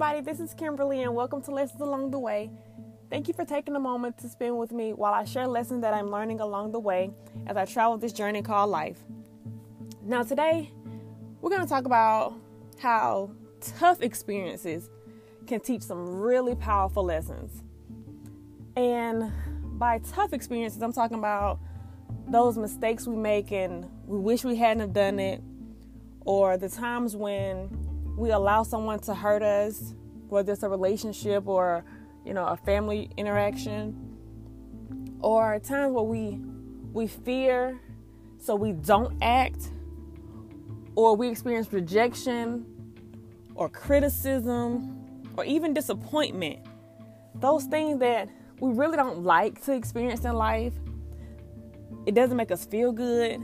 everybody. This is Kimberly, and welcome to Lessons Along the Way. Thank you for taking a moment to spend with me while I share lessons that I'm learning along the way as I travel this journey called life. Now, today, we're going to talk about how tough experiences can teach some really powerful lessons. And by tough experiences, I'm talking about those mistakes we make and we wish we hadn't have done it, or the times when we allow someone to hurt us, whether it's a relationship or you know a family interaction, or times where we we fear, so we don't act, or we experience rejection, or criticism, or even disappointment. Those things that we really don't like to experience in life. It doesn't make us feel good.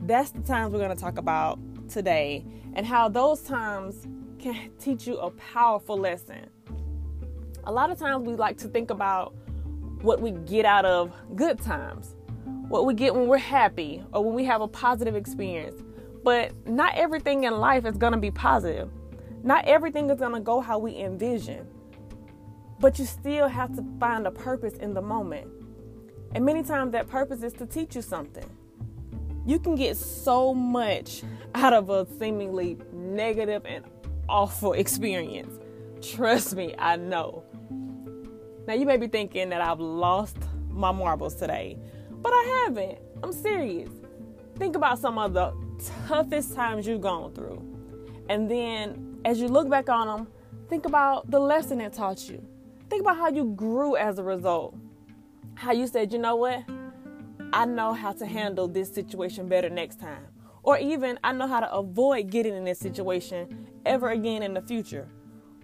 That's the times we're going to talk about today and how those times can teach you a powerful lesson. A lot of times we like to think about what we get out of good times, what we get when we're happy or when we have a positive experience. But not everything in life is going to be positive. Not everything is going to go how we envision. But you still have to find a purpose in the moment. And many times that purpose is to teach you something you can get so much out of a seemingly negative and awful experience. Trust me, I know. Now, you may be thinking that I've lost my marbles today, but I haven't. I'm serious. Think about some of the toughest times you've gone through. And then, as you look back on them, think about the lesson it taught you. Think about how you grew as a result. How you said, you know what? I know how to handle this situation better next time. Or even, I know how to avoid getting in this situation ever again in the future.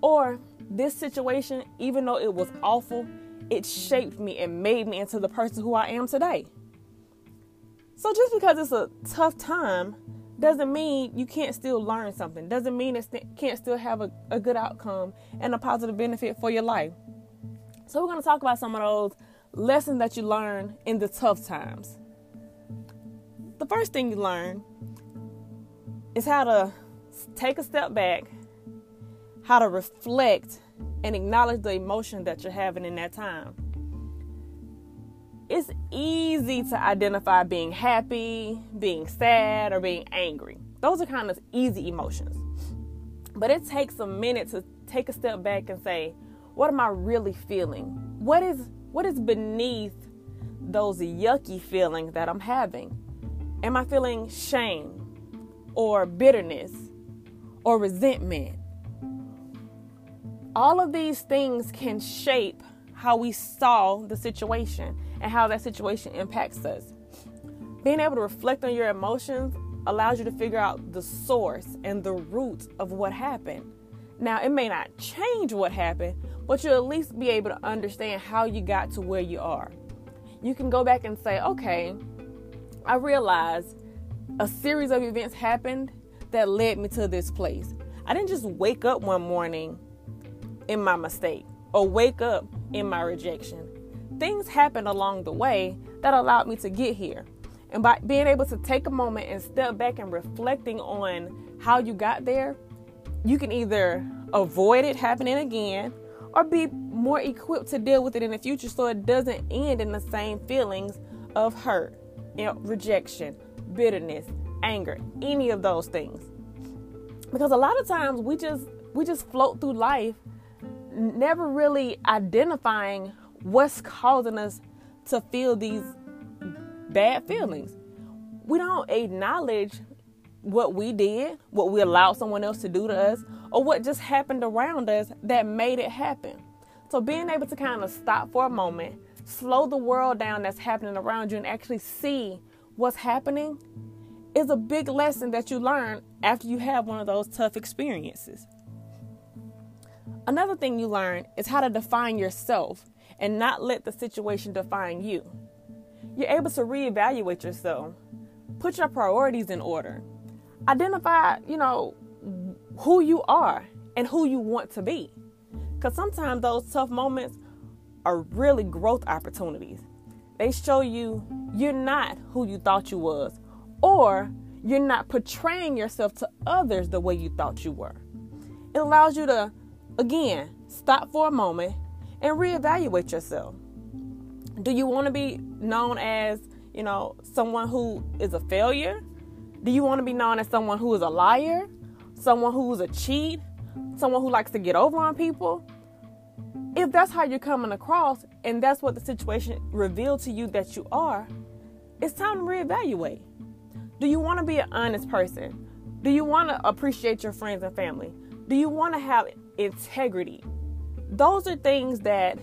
Or, this situation, even though it was awful, it shaped me and made me into the person who I am today. So, just because it's a tough time doesn't mean you can't still learn something, doesn't mean it can't still have a, a good outcome and a positive benefit for your life. So, we're going to talk about some of those lesson that you learn in the tough times. The first thing you learn is how to take a step back, how to reflect and acknowledge the emotion that you're having in that time. It's easy to identify being happy, being sad, or being angry. Those are kind of easy emotions. But it takes a minute to take a step back and say, what am I really feeling? What is what is beneath those yucky feelings that I'm having? Am I feeling shame or bitterness or resentment? All of these things can shape how we saw the situation and how that situation impacts us. Being able to reflect on your emotions allows you to figure out the source and the root of what happened. Now, it may not change what happened, but you'll at least be able to understand how you got to where you are. You can go back and say, okay, I realized a series of events happened that led me to this place. I didn't just wake up one morning in my mistake or wake up in my rejection. Things happened along the way that allowed me to get here. And by being able to take a moment and step back and reflecting on how you got there, you can either avoid it happening again or be more equipped to deal with it in the future so it doesn't end in the same feelings of hurt, you know, rejection, bitterness, anger, any of those things. Because a lot of times we just we just float through life never really identifying what's causing us to feel these bad feelings. We don't acknowledge what we did, what we allowed someone else to do to us, or what just happened around us that made it happen. So, being able to kind of stop for a moment, slow the world down that's happening around you, and actually see what's happening is a big lesson that you learn after you have one of those tough experiences. Another thing you learn is how to define yourself and not let the situation define you. You're able to reevaluate yourself, put your priorities in order, identify, you know, who you are and who you want to be. Because sometimes those tough moments are really growth opportunities. They show you you're not who you thought you was, or you're not portraying yourself to others the way you thought you were. It allows you to, again, stop for a moment and reevaluate yourself. Do you want to be known as, you know, someone who is a failure? Do you want to be known as someone who is a liar? Someone who's a cheat? Someone who likes to get over on people? If that's how you're coming across and that's what the situation revealed to you that you are, it's time to reevaluate. Do you want to be an honest person? Do you want to appreciate your friends and family? Do you want to have integrity? Those are things that,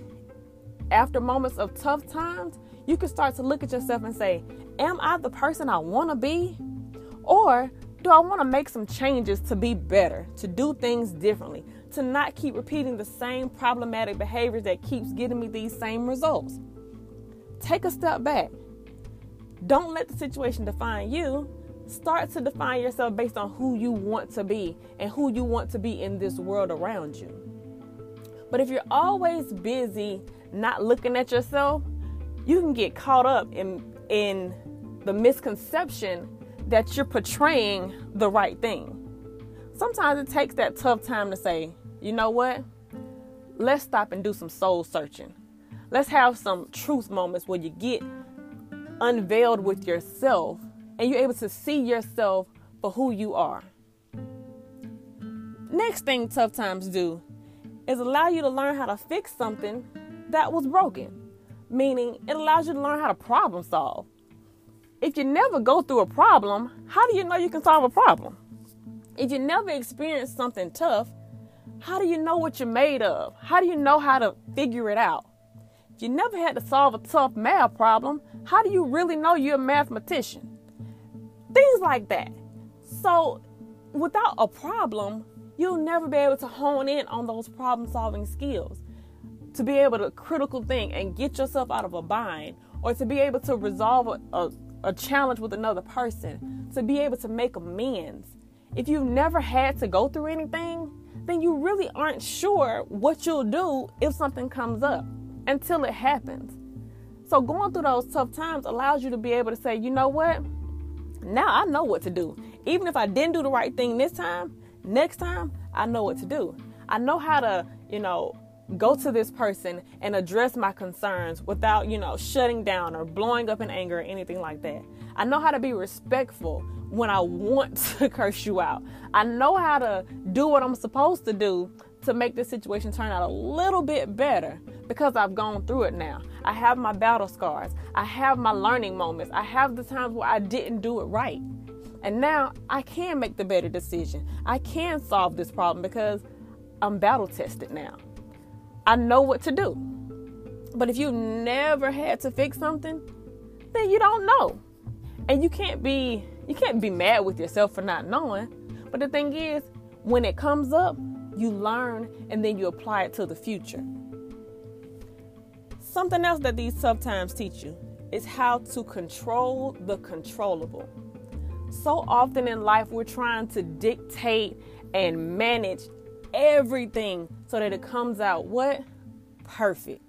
after moments of tough times, you can start to look at yourself and say, Am I the person I want to be? Or do I want to make some changes to be better, to do things differently, to not keep repeating the same problematic behaviors that keeps getting me these same results? Take a step back. Don't let the situation define you. Start to define yourself based on who you want to be and who you want to be in this world around you. But if you're always busy not looking at yourself, you can get caught up in in the misconception that you're portraying the right thing. Sometimes it takes that tough time to say, you know what? Let's stop and do some soul searching. Let's have some truth moments where you get unveiled with yourself and you're able to see yourself for who you are. Next thing tough times do is allow you to learn how to fix something that was broken, meaning it allows you to learn how to problem solve. If you never go through a problem, how do you know you can solve a problem? If you never experience something tough, how do you know what you're made of? How do you know how to figure it out? If you never had to solve a tough math problem, how do you really know you're a mathematician? Things like that. So, without a problem, you'll never be able to hone in on those problem solving skills. To be able to critical think and get yourself out of a bind, or to be able to resolve a, a a challenge with another person, to be able to make amends. If you've never had to go through anything, then you really aren't sure what you'll do if something comes up until it happens. So, going through those tough times allows you to be able to say, you know what? Now I know what to do. Even if I didn't do the right thing this time, next time I know what to do. I know how to, you know, go to this person and address my concerns without, you know, shutting down or blowing up in anger or anything like that. I know how to be respectful when I want to curse you out. I know how to do what I'm supposed to do to make this situation turn out a little bit better because I've gone through it now. I have my battle scars. I have my learning moments. I have the times where I didn't do it right. And now I can make the better decision. I can solve this problem because I'm battle tested now. I know what to do. But if you never had to fix something, then you don't know. And you can't be you can't be mad with yourself for not knowing. But the thing is, when it comes up, you learn and then you apply it to the future. Something else that these tough times teach you is how to control the controllable. So often in life, we're trying to dictate and manage everything so that it comes out what? Perfect.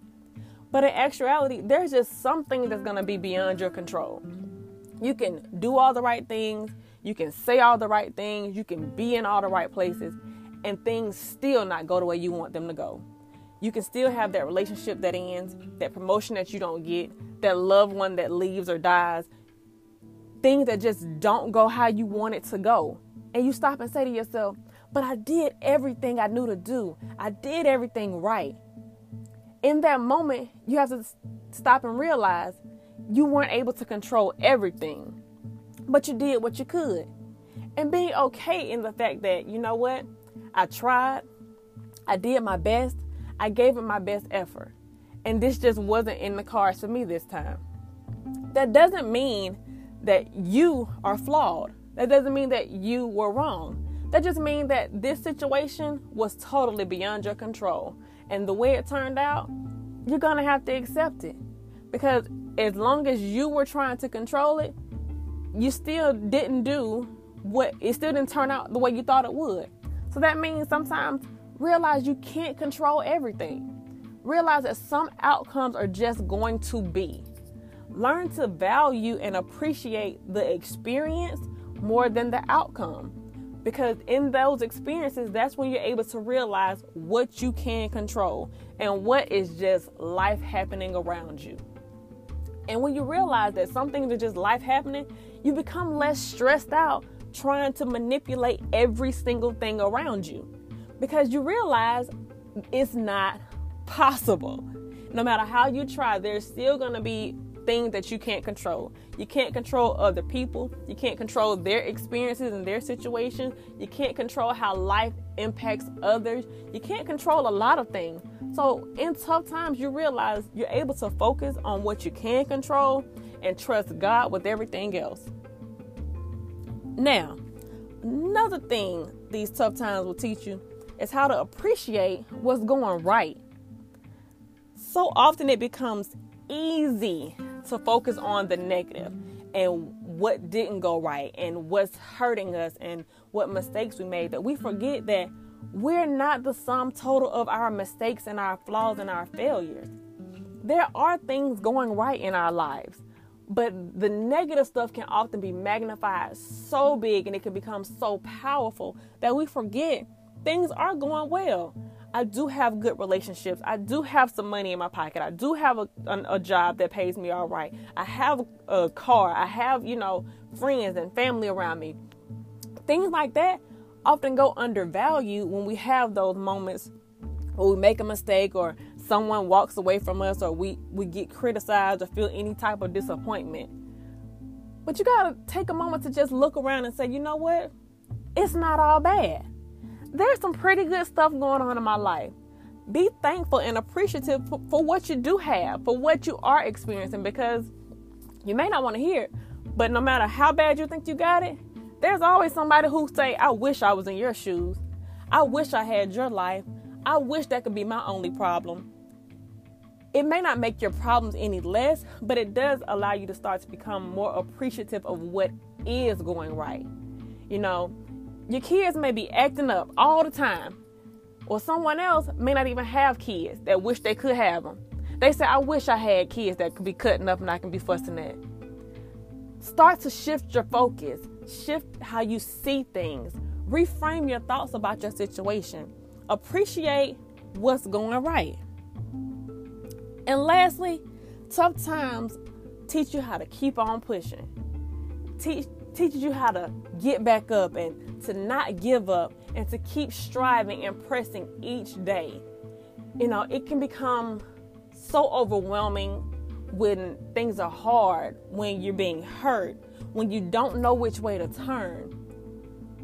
But in actuality, there's just something that's going to be beyond your control. You can do all the right things, you can say all the right things, you can be in all the right places, and things still not go the way you want them to go. You can still have that relationship that ends, that promotion that you don't get, that loved one that leaves or dies, things that just don't go how you want it to go. And you stop and say to yourself, but I did everything I knew to do. I did everything right. In that moment, you have to stop and realize you weren't able to control everything, but you did what you could. And being okay in the fact that, you know what? I tried, I did my best, I gave it my best effort. And this just wasn't in the cards for me this time. That doesn't mean that you are flawed. That doesn't mean that you were wrong. That just means that this situation was totally beyond your control. And the way it turned out, you're going to have to accept it. Because as long as you were trying to control it, you still didn't do what it still didn't turn out the way you thought it would. So that means sometimes realize you can't control everything. Realize that some outcomes are just going to be. Learn to value and appreciate the experience more than the outcome Because in those experiences, that's when you're able to realize what you can control and what is just life happening around you. And when you realize that some things are just life happening, you become less stressed out trying to manipulate every single thing around you because you realize it's not possible. No matter how you try, there's still going to be things that you can't control. You can't control other people. You can't control their experiences and their situations. You can't control how life impacts others. You can't control a lot of things. So, in tough times, you realize you're able to focus on what you can control and trust God with everything else. Now, another thing these tough times will teach you is how to appreciate what's going right. So often it becomes easy to focus on the negative and what didn't go right and what's hurting us and what mistakes we made that we forget that we're not the sum total of our mistakes and our flaws and our failures. There are things going right in our lives, but the negative stuff can often be magnified so big and it can become so powerful that we forget things are going well. I do have good relationships. I do have some money in my pocket. I do have a, a, a, job that pays me all right. I have a car. I have, you know, friends and family around me. Things like that often go undervalued when we have those moments where we make a mistake or someone walks away from us or we, we get criticized or feel any type of disappointment. But you got to take a moment to just look around and say, you know what? It's not all bad there's some pretty good stuff going on in my life. Be thankful and appreciative for, for what you do have, for what you are experiencing, because you may not want to hear it, but no matter how bad you think you got it, there's always somebody who say, "I wish I was in your shoes. I wish I had your life. I wish that could be my only problem." It may not make your problems any less, but it does allow you to start to become more appreciative of what is going right. You know, your kids may be acting up all the time, or someone else may not even have kids that wish they could have them. They say, I wish I had kids that could be cutting up and I can be fussing at. Start to shift your focus, shift how you see things, reframe your thoughts about your situation, appreciate what's going right. And lastly, tough times teach you how to keep on pushing. Teach teaches you how to get back up and to not give up and to keep striving and pressing each day. You know, it can become so overwhelming when things are hard, when you're being hurt, when you don't know which way to turn.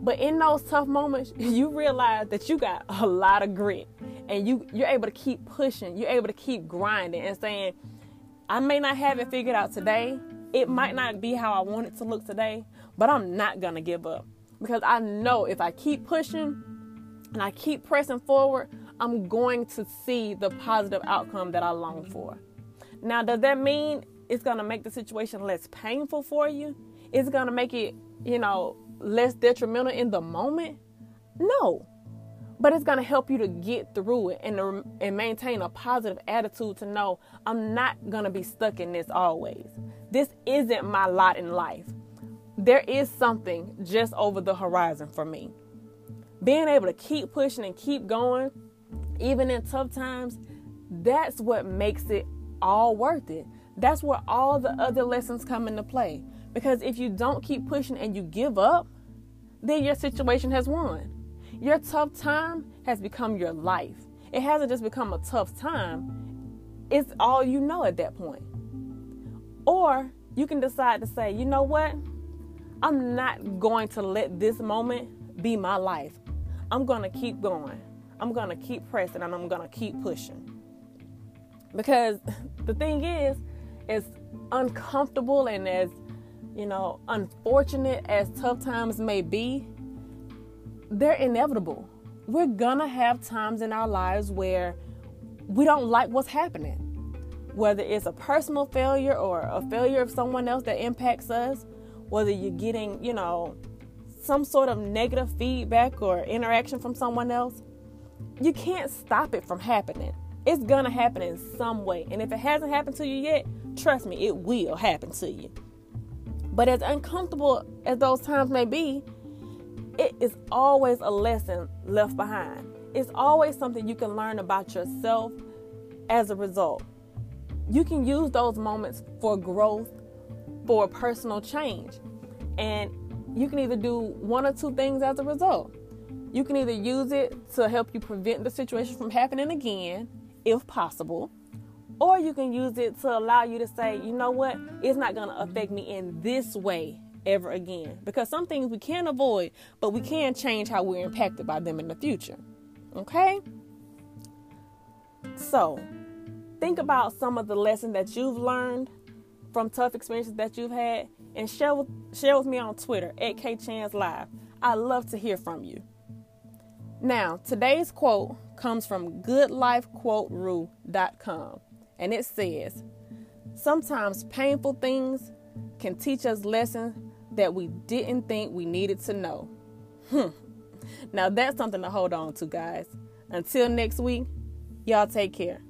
But in those tough moments, you realize that you got a lot of grit and you you're able to keep pushing, you're able to keep grinding and saying, I may not have it figured out today. It might not be how I want it to look today, but I'm not going to give up because I know if I keep pushing and I keep pressing forward, I'm going to see the positive outcome that I long for. Now, does that mean it's going to make the situation less painful for you? Is it going to make it, you know, less detrimental in the moment? No. But it's going to help you to get through it and, and maintain a positive attitude to know I'm not going to be stuck in this always. This isn't my lot in life there is something just over the horizon for me. Being able to keep pushing and keep going, even in tough times, that's what makes it all worth it. That's where all the other lessons come into play. Because if you don't keep pushing and you give up, then your situation has won. Your tough time has become your life. It hasn't just become a tough time, it's all you know at that point. Or you can decide to say, you know what? I'm not going to let this moment be my life. I'm going to keep going. I'm going to keep pressing and I'm going to keep pushing. Because the thing is, as uncomfortable and as, you know, unfortunate as tough times may be, they're inevitable. We're going to have times in our lives where we don't like what's happening. Whether it's a personal failure or a failure of someone else that impacts us, whether you're getting, you know, some sort of negative feedback or interaction from someone else, you can't stop it from happening. It's gonna happen in some way. And if it hasn't happened to you yet, trust me, it will happen to you. But as uncomfortable as those times may be, it is always a lesson left behind. It's always something you can learn about yourself as a result. You can use those moments for growth, for personal change. And you can either do one or two things as a result. You can either use it to help you prevent the situation from happening again, if possible, or you can use it to allow you to say, you know what, it's not going to affect me in this way ever again. Because some things we can't avoid, but we can change how we're impacted by them in the future. Okay? So, think about some of the lessons that you've learned from tough experiences that you've had and share with, share with me on Twitter at KChans Live. I love to hear from you. Now, today's quote comes from goodlifequoteru.com and it says, Sometimes painful things can teach us lessons that we didn't think we needed to know. Hmm. Now, that's something to hold on to, guys. Until next week, y'all take care.